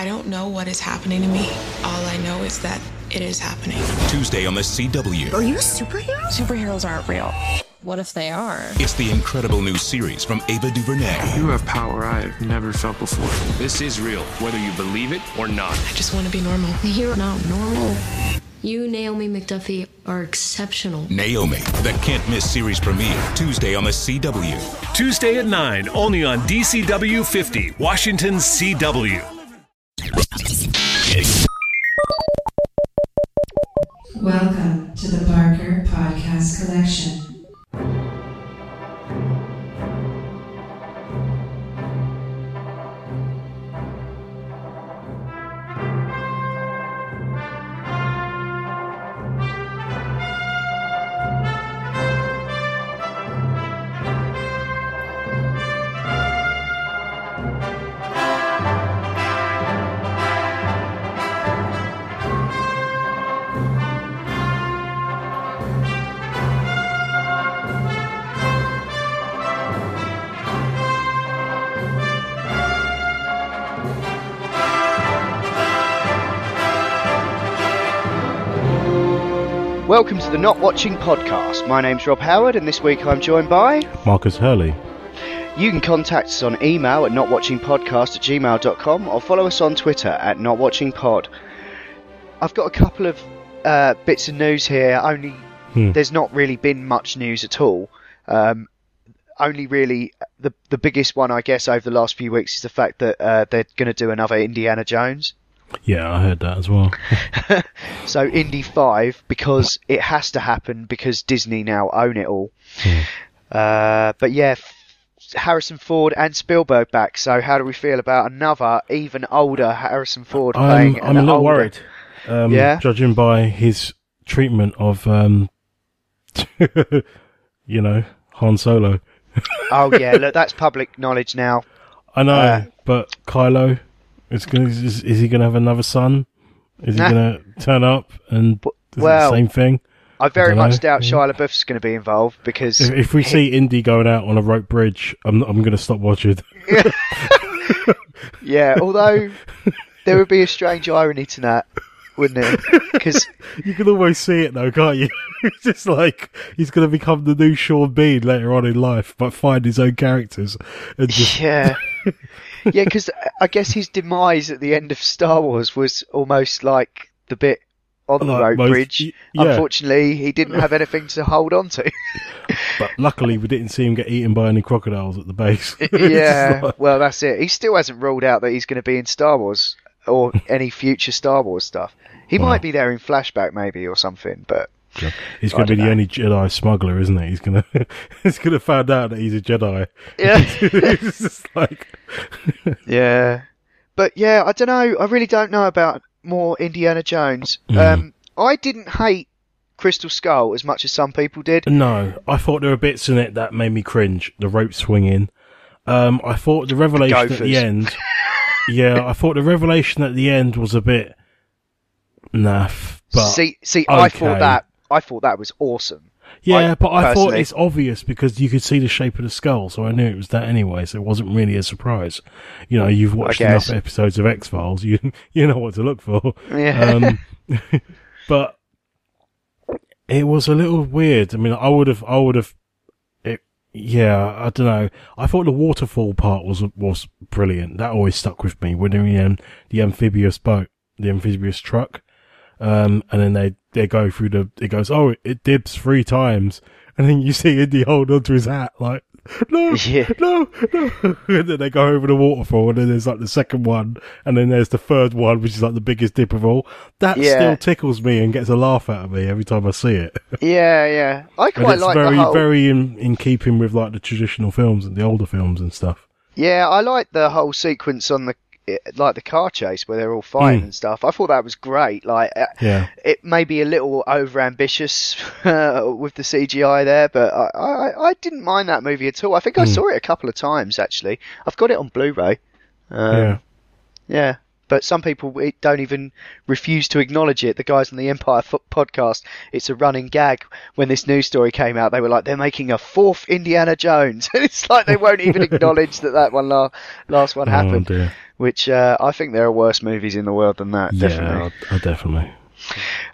I don't know what is happening to me. All I know is that it is happening. Tuesday on the CW. Are you a superhero? Superheroes aren't real. What if they are? It's the incredible new series from Ava DuVernay. You have power I've never felt before. This is real, whether you believe it or not. I just want to be normal. You're not normal. You, Naomi McDuffie, are exceptional. Naomi, the can't miss series premiere Tuesday on the CW. Tuesday at 9, only on DCW 50, Washington CW. Welcome to the Barker Podcast Collection. Welcome to the Not Watching Podcast. My name's Rob Howard, and this week I'm joined by. Marcus Hurley. You can contact us on email at notwatchingpodcast at gmail.com or follow us on Twitter at notwatchingpod. I've got a couple of uh, bits of news here. Only Hmm. there's not really been much news at all. Um, only really the the biggest one, I guess, over the last few weeks is the fact that uh, they're going to do another Indiana Jones. Yeah, I heard that as well. So Indy Five because it has to happen because Disney now own it all. Uh, but yeah, Harrison Ford and Spielberg back. So how do we feel about another even older Harrison Ford I'm, playing I'm a little older- worried. Um, Yeah? Judging by his treatment of, um, you know, Han Solo. Oh yeah, look, that's public knowledge now. I know, Uh, but Kylo, is, gonna, is, is he going to have another son? Is he Nah. going to turn up and do well, the same thing? I very don't much know. doubt mm. Shia LaBeouf's going to be involved because If, if we see Indy going out on a rope bridge, I'm, I'm going to stop watching. yeah, although there would be a strange irony to that, wouldn't it? Because You can almost see it though, can't you? it's just like he's going to become the new Sean Bean later on in life, but find his own characters and just Yeah. Yeah, because I guess his demise at the end of Star Wars was almost like the bit on the Like rope most- bridge. yeah. Unfortunately, he didn't have anything to hold on to. But luckily, we didn't see him get eaten by any crocodiles at the base. Yeah, like- well, that's it. He still hasn't ruled out that he's going to be in Star Wars or any future Star Wars stuff. He Wow. might be there in flashback, maybe, or something, but he's going to be the know. only Jedi smuggler, isn't he? He's going to he's going to find out that he's a Jedi. Yeah. it's just like Yeah, but yeah, I don't know. I really don't know about more Indiana Jones. Mm. Um, I didn't hate Crystal Skull as much as some people did. no. I thought there were bits in it that made me cringe. The rope swinging. Um, I thought the revelation at the end. yeah, I thought the revelation at the end was a bit naff. But see, see, I thought that I thought that was awesome. Yeah, I- but I thought it's obvious because you could see the shape of the skull, so I knew it was that anyway. So it wasn't really a surprise. You know, you've watched enough episodes of X Files, you you know what to look for. Yeah. Um, but it was a little weird. I mean, I would have, I would have. It, yeah, I don't know. I thought the waterfall part was was brilliant. That always stuck with me when the um, the amphibious boat, the amphibious truck. Um, and then they, they go through the, it goes, oh, it dips three times. And then you see Indy hold onto his hat, like, no, Yeah. no, no. And then they go over the waterfall, and then there's like the second one, and then there's the third one, which is like the biggest dip of all. That Yeah. still tickles me and gets a laugh out of me every time I see it. yeah, yeah. I quite it's like very, the whole. very in, in keeping with like the traditional films and the older films and stuff. Yeah, I like the whole sequence on the like the car chase where they're all fighting Mm. and stuff. I thought that was great. Like, uh, Yeah. it may be a little over ambitious uh, with the CGI there, but I, I, I didn't mind that movie at all. I think I Mm. saw it a couple of times actually. I've got it on Blu-ray. Um, yeah. Yeah, but some people it, don't even refuse to acknowledge it. The guys on the Empire Fo- podcast, it's a running gag. When this news story came out, they were like, they're making a fourth Indiana Jones. it's like they won't even acknowledge that that one la- last one happened. dear. Which uh, I think there are worse movies in the world than that. Definitely. Yeah, I, I definitely.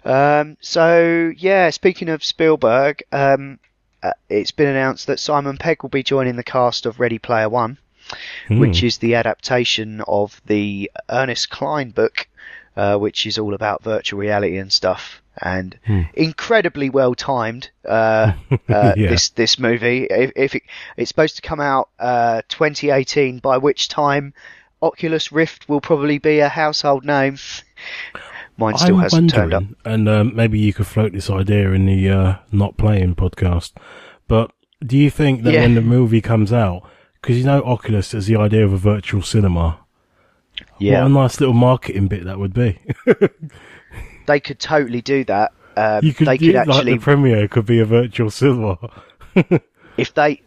Um, so yeah, speaking of Spielberg, um, uh, it's been announced that Simon Pegg will be joining the cast of Ready Player One, which is the adaptation of the Ernest Cline book, uh, which is all about virtual reality and stuff. And incredibly well timed. Uh, uh, Yeah. This this movie, if, if it, it's supposed to come out uh, 2018, by which time Oculus Rift will probably be a household name. Mine still I'm hasn't turned up. and um, maybe you could float this idea in the uh, not playing podcast. But do you think that Yeah. when the movie comes out, because you know Oculus has the idea of a virtual cinema, Yeah, what a nice little marketing bit that would be. they could totally do that. Um, You could, they you- could like actually, the premiere could be a virtual cinema. if they,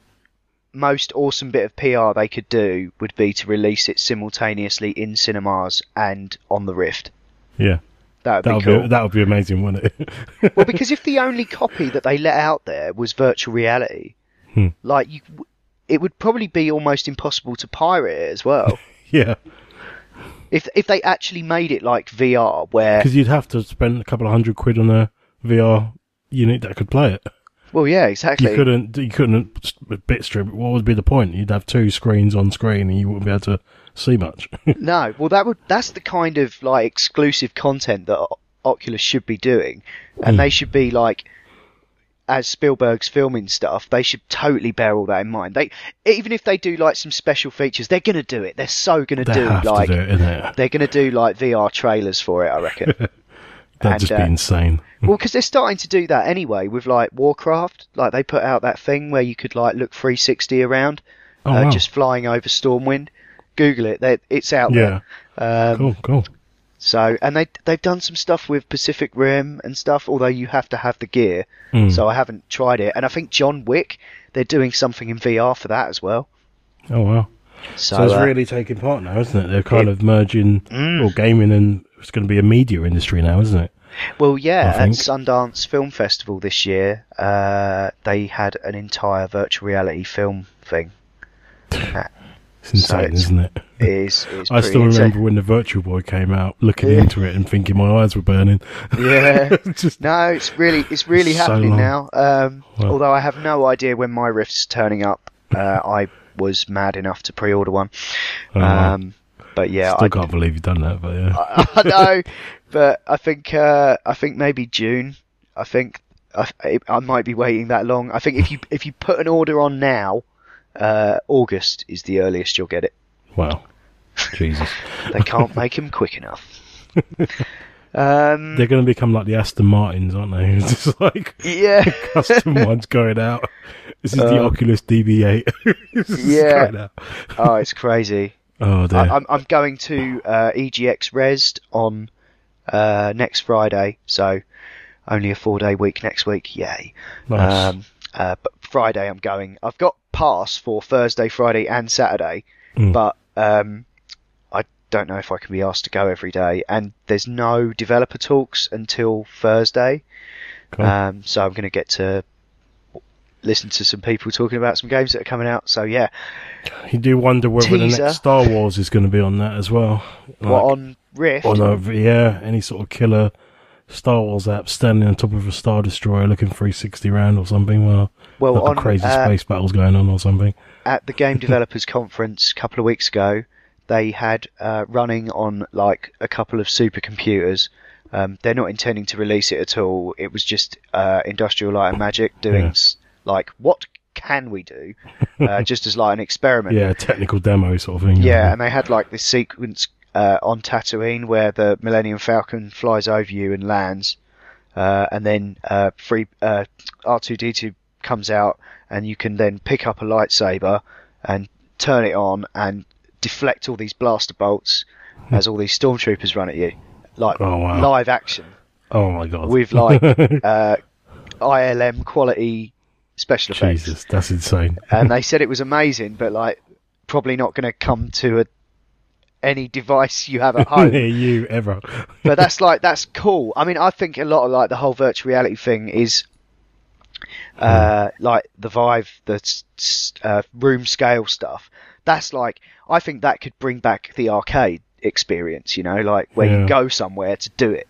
most awesome bit of PR they could do would be to release it simultaneously in cinemas and on the Rift. Yeah, That would be cool. be that would be amazing, wouldn't it? well, because if the only copy that they let out there was virtual reality, Hmm. like you, it would probably be almost impossible to pirate it as well. yeah, if if they actually made it like VR, where because you'd have to spend a couple of hundred quid on a VR unit that could play it. well, yeah, exactly. You couldn't, you couldn't bit strip. What would be the point? You'd have two screens on screen, and you wouldn't be able to see much. No, well, that would that's the kind of like exclusive content that Oculus should be doing, and hmm. they should be like, as Spielberg's filming stuff, they should totally bear all that in mind. They even if they do like some special features, they're gonna do it. They're so gonna they do like to do it, they're gonna do like VR trailers for it. I reckon. That'd and, just uh, be insane. well, because they're starting to do that anyway with like Warcraft. Like they put out that thing where you could like look 360 around, Oh, uh, wow. just flying over Stormwind. Google it. They, it's out Yeah, there. Um, cool, cool. So, and they they've done some stuff with Pacific Rim and stuff. Although you have to have the gear, Mm. so I haven't tried it. And I think John Wick, they're doing something in VR for that as well. Oh wow. So, So, it's uh, really taking part now, isn't it? They're kind it- of merging Mm. or gaming and it's going to be a media industry now, isn't it? well, yeah. At. Sundance Film Festival this year, uh, they had an entire virtual reality film thing. It's insane, it's- isn't it? Is. Is I still insane. remember when the Virtual Boy came out, looking Yeah. into it and thinking my eyes were burning. Yeah. Just No, it's really it's really So happening long. now. Um, Well. although I have no idea when my Rift's turning up. Uh, I was mad enough to pre-order one. Oh, wow. Um, but yeah, still I, can't believe you've done that, but yeah. I know, but I think uh, I think maybe June. I think I, I might be waiting that long. I think if you if you put an order on now, uh, August is the earliest you'll get it. wow. Jesus. They can't make him quick enough. Um, They're going to become like the Aston Martins, aren't they? It's just like yeah, custom ones going out. This is the Um, Oculus DB8. Yeah. oh, it's crazy. Oh dear. I, I'm I'm going to uh, EGX Rezzed on uh, next Friday, so only a four day week next week. Yay! nice. Um, uh, but Friday I'm going. I've got pass for Thursday, Friday, and Saturday, Mm. but um, don't know if I can be asked to go every day. And there's no developer talks until Thursday, Cool. um, so I'm going to get to listen to some people talking about some games that are coming out. So yeah, you do wonder whether the next Star Wars is going to be on that as well. what on Rift? on a, yeah, any sort of killer Star Wars app standing on top of a Star Destroyer looking 360 round or something. Well, Well, like on, crazy uh, space battles going on or something. at the Game Developers Conference a couple of weeks ago, they had uh, running on like a couple of supercomputers. Um, they're not intending to release it at all. It was just uh, Industrial Light and Magic doing Yeah. s like what can we do, uh, just as like an experiment. Yeah, technical demo sort of thing. Yeah, and they had like this sequence uh, on Tatooine where the Millennium Falcon flies over you and lands, uh, and then uh, free uh, R2D2 comes out, and you can then pick up a lightsaber and turn it on and deflect all these blaster bolts as all these stormtroopers run at you, like Oh, wow. live action Oh my god. with like uh, ILM quality special effects Jesus, that's insane. and they said it was amazing, but like probably not going to come to a any device you have at home. Near you ever. but that's like that's cool. I mean, I think a lot of like the whole virtual reality thing is uh, like the Vive, the uh, room scale stuff. That's like I think that could bring back the arcade experience. You know, like where Yeah. you go somewhere to do it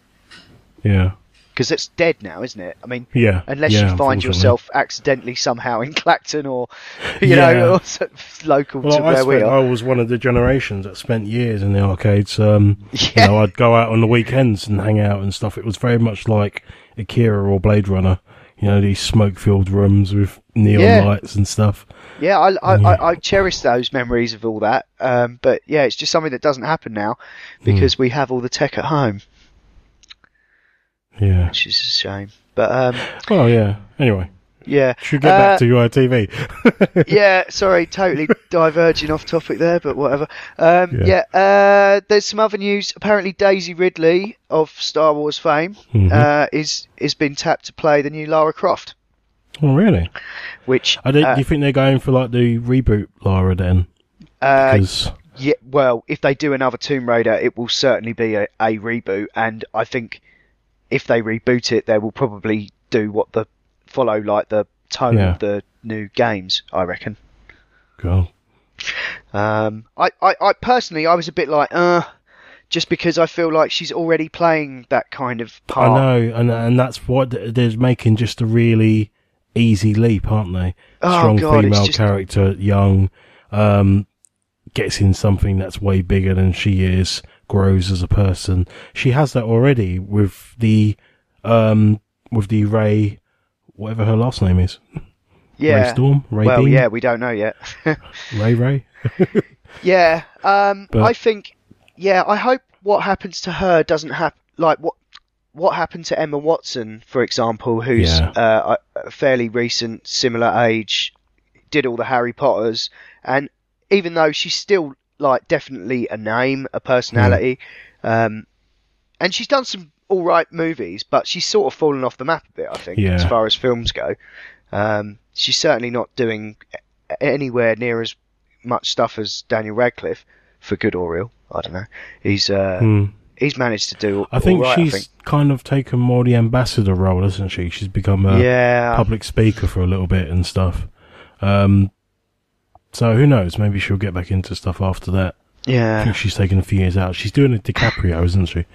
Yeah. because it's dead now, isn't it? I mean, Yeah. unless yeah, you find yourself accidentally somehow in Clacton or you Yeah. know or so- local Well, to I, where we spent, I was one of the generations that spent years in the arcades. Um, Yeah. You know, I'd go out on the weekends and hang out and stuff. It was very much like Akira or Blade Runner. You know, these smoke-filled rooms with neon Yeah. lights and stuff. Yeah, I, I, Yeah. I, I cherish those memories of all that. Um, but yeah, it's just something that doesn't happen now because we have all the tech at home, Yeah. which is a shame. But um, Well, yeah. Anyway, yeah, should get Uh, back to UITV. yeah, sorry, totally diverging off topic there, but whatever. Um, Yeah. yeah, uh, there's some other news. Apparently, Daisy Ridley of Star Wars fame Mhm. uh, is is been tapped to play the new Lara Croft, oh, really? which I don't, uh, you think they're going for like the reboot Lara then? uh, 'Cause- Yeah, well, if they do another Tomb Raider, it will certainly be a, a reboot, and I think if they reboot it, they will probably do what the follow like the tone Yeah. of the new games. I reckon. Cool. Um, I, I, I personally, I was a bit like, uh, just because I feel like she's already playing that kind of part. I know, and and that's what they're making just a really easy leap, aren't they? Oh, Strong God, female just- character, young, um, gets in something that's way bigger than she is, grows as a person. She has that already with the, um, with the Rey, whatever her last name is, Rey Yeah. Storm, Rey well, yeah, we don't know yet. Rey Rey. Yeah, um, But- I think, yeah, I hope what happens to her doesn't happen. Like what what happened to Emma Watson, for example, who's Yeah. uh, a fairly recent, similar age, did all the Harry Potters, and even though she's still like definitely a name, a personality, um, and she's done some all right movies, but she's sort of fallen off the map a bit. I think Yeah. as far as films go, um, she's certainly not doing anywhere near as much stuff as Daniel Radcliffe, for good or ill. I don't know. He's uh, Hmm. he's managed to do. I think right, she's I think. kind of taken more the ambassador role, hasn't she? She's become a Yeah. public speaker for a little bit and stuff. Um, so who knows? Maybe she'll get back into stuff after that. I Yeah, think she's taken a few years out. She's doing a DiCaprio, isn't she?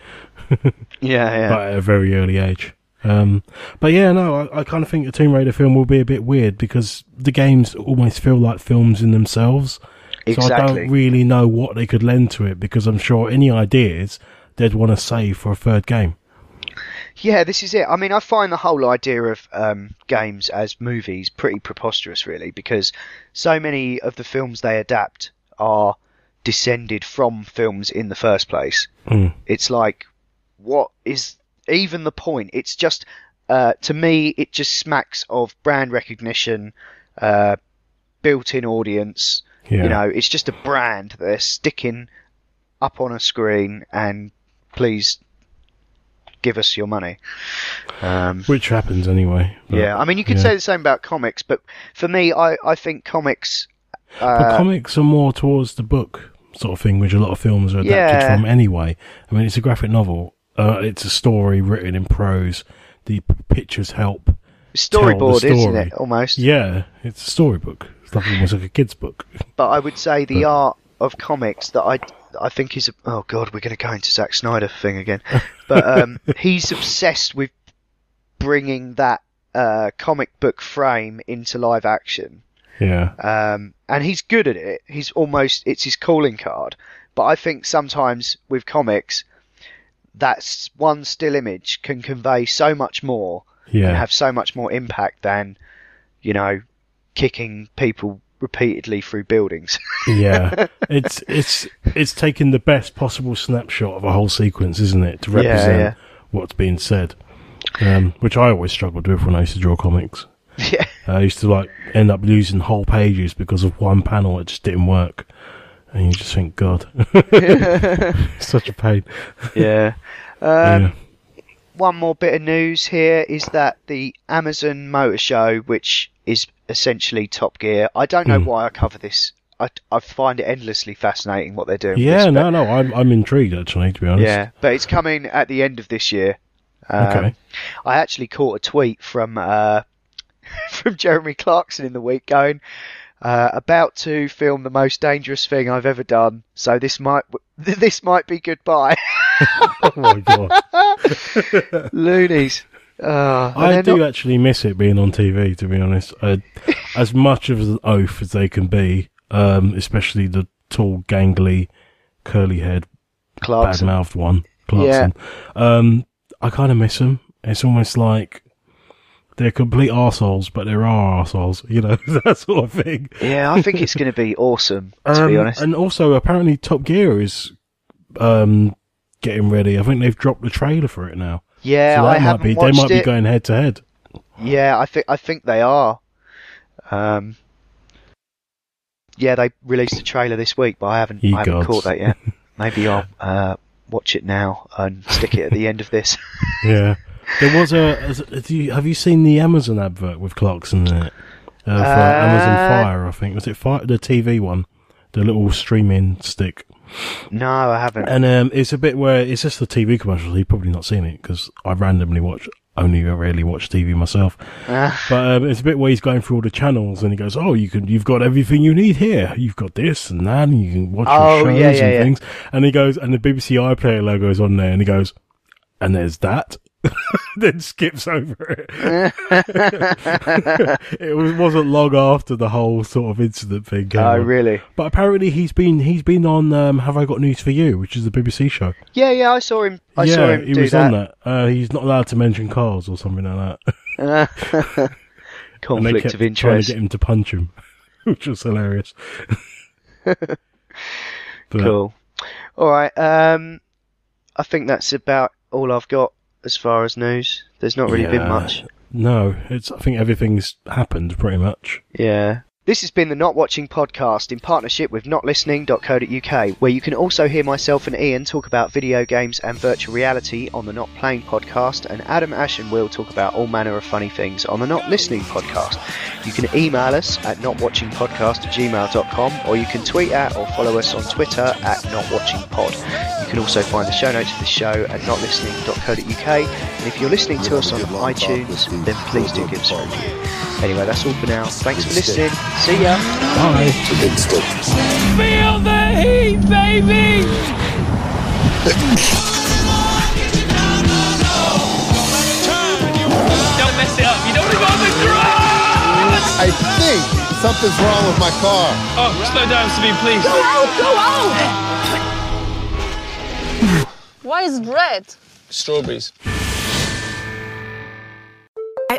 yeah, yeah. But at a very early age. Um, but yeah, no, I, I kind of think the Tomb Raider film will be a bit weird because the games almost feel like films in themselves. Exactly. So I don't really know what they could lend to it because I'm sure any ideas they'd want to save for a third game. Yeah, this is it. I mean, I find the whole idea of um, games as movies pretty preposterous, really, because so many of the films they adapt are descended from films in the first place. Mm. It's like, what is even the point? It's just, uh, to me, it just smacks of brand recognition, uh, built-in audience. Yeah. You know, it's just a brand that they're sticking up on a screen, and please give us your money. Um, Which happens anyway. but- yeah, I mean, you could yeah. say the same about comics, but for me, I, I think comics. Uh, But comics are more towards the book sort of thing, which a lot of films are adapted Yeah. from anyway. I mean, it's a graphic novel. Uh, it's a story written in prose. The p- pictures help. storyboard, the isn't it? Almost. Yeah, it's a storybook. It's like almost like a kid's book. But I would say the But- art of comics that I I think is a, oh god, we're going to go into Zack Snyder thing again. But um, he's obsessed with bringing that uh, comic book frame into live action. Yeah. um, and he's good at it. He's almost it's his calling card. But I think sometimes with comics, that one still image can convey so much more yeah. and have so much more impact than you know kicking people repeatedly through buildings. yeah. It's it's it's taking the best possible snapshot of a whole sequence, isn't it, to Yeah, represent yeah. what's being said. Um, which I always struggled with when I used to draw comics. yeah, I used to like end up losing whole pages because of one panel that just didn't work. And you just think, God, such a pain. yeah. Um, yeah. one more bit of news here is that the Amazon Motor Show, which is essentially Top Gear, I don't know Hmm. why I cover this I, I find it endlessly fascinating what they're doing. Yeah, this, no, no, I'm I'm intrigued actually. To be honest. Yeah, but it's coming at the end of this year. Um, Okay. I actually caught a tweet from uh, from Jeremy Clarkson in the week going uh, about to film the most dangerous thing I've ever done. So this might this might be goodbye. oh my god. Loonies. Uh, I do not- actually miss it being on TV. To be honest, uh, as much of an oaf as they can be, um, especially the tall, gangly, curly head, Clarkson. bad mouthed one, Clarkson. Um, I kind of miss them. It's almost like they're complete assholes, but there are assholes, you know, that sort of thing. Yeah, I think it's going to be awesome. To be Um, honest. And also, apparently, Top Gear is um, getting ready. I think they've dropped the trailer for it now. Yeah, so that I might be. They might be it. going head to head. Yeah, I think I think they are. Um, yeah, they released a trailer this week, but I haven't Ye I haven't gods. caught that yet. Maybe I'll uh, watch it now and stick it at the end of this. Yeah. There was a. you, have you seen the Amazon advert with Clarkson in it? Uh, for Amazon Uh, Fire, I think. Was it Fire, the TV one? The little streaming stick. no, I haven't. And um, it's a bit where it's just the TV commercials. You've probably not seen it because I randomly watch, only rarely watch TV myself. Ah. But um, it's a bit where he's going through all the channels and he goes, "Oh, you can, you've got everything you need here. You've got this and that, and you can watch Oh, your shows yeah, and yeah, yeah. things." And he goes, and the BBC iPlayer logo is on there, and he goes, "And there's that." then skips over it. it was, wasn't long after the whole sort of incident thing. Came Oh, on. really? But apparently he's been he's been on um, Have I Got News for You, which is the BBC show. Yeah, yeah, I saw him. I yeah, saw him he was that. on that. Uh, he's not allowed to mention cars or something like that. Conflict of trying to get him to punch him, which was hilarious. But- Cool. All right. Um, I think that's about all I've got as far as news. There's not really been much. No, it's. I think everything's happened pretty much. Yeah. This has been the Not Watching podcast in partnership with notlistening.co.uk, where you can also hear myself and Ian talk about video games and virtual reality on the Not Playing podcast, and Adam Ash and Will talk about all manner of funny things on the Not Listening podcast. You can email us at notwatchingpodcast at gmail.com, or you can tweet at or follow us on Twitter at notwatchingpod. You can also find the show notes for the show at notlistening.co.uk, and if you're listening to us on iTunes, then please do give us a review. Anyway, that's all for now. Thanks for listening. See ya. Bye. Feel the heat, baby! Don't mess it up. You don't even want to go the grass! I think something's wrong with my car. Oh, slow down, Sabine, please. Go out! Go out! Why is it red? Strawberries.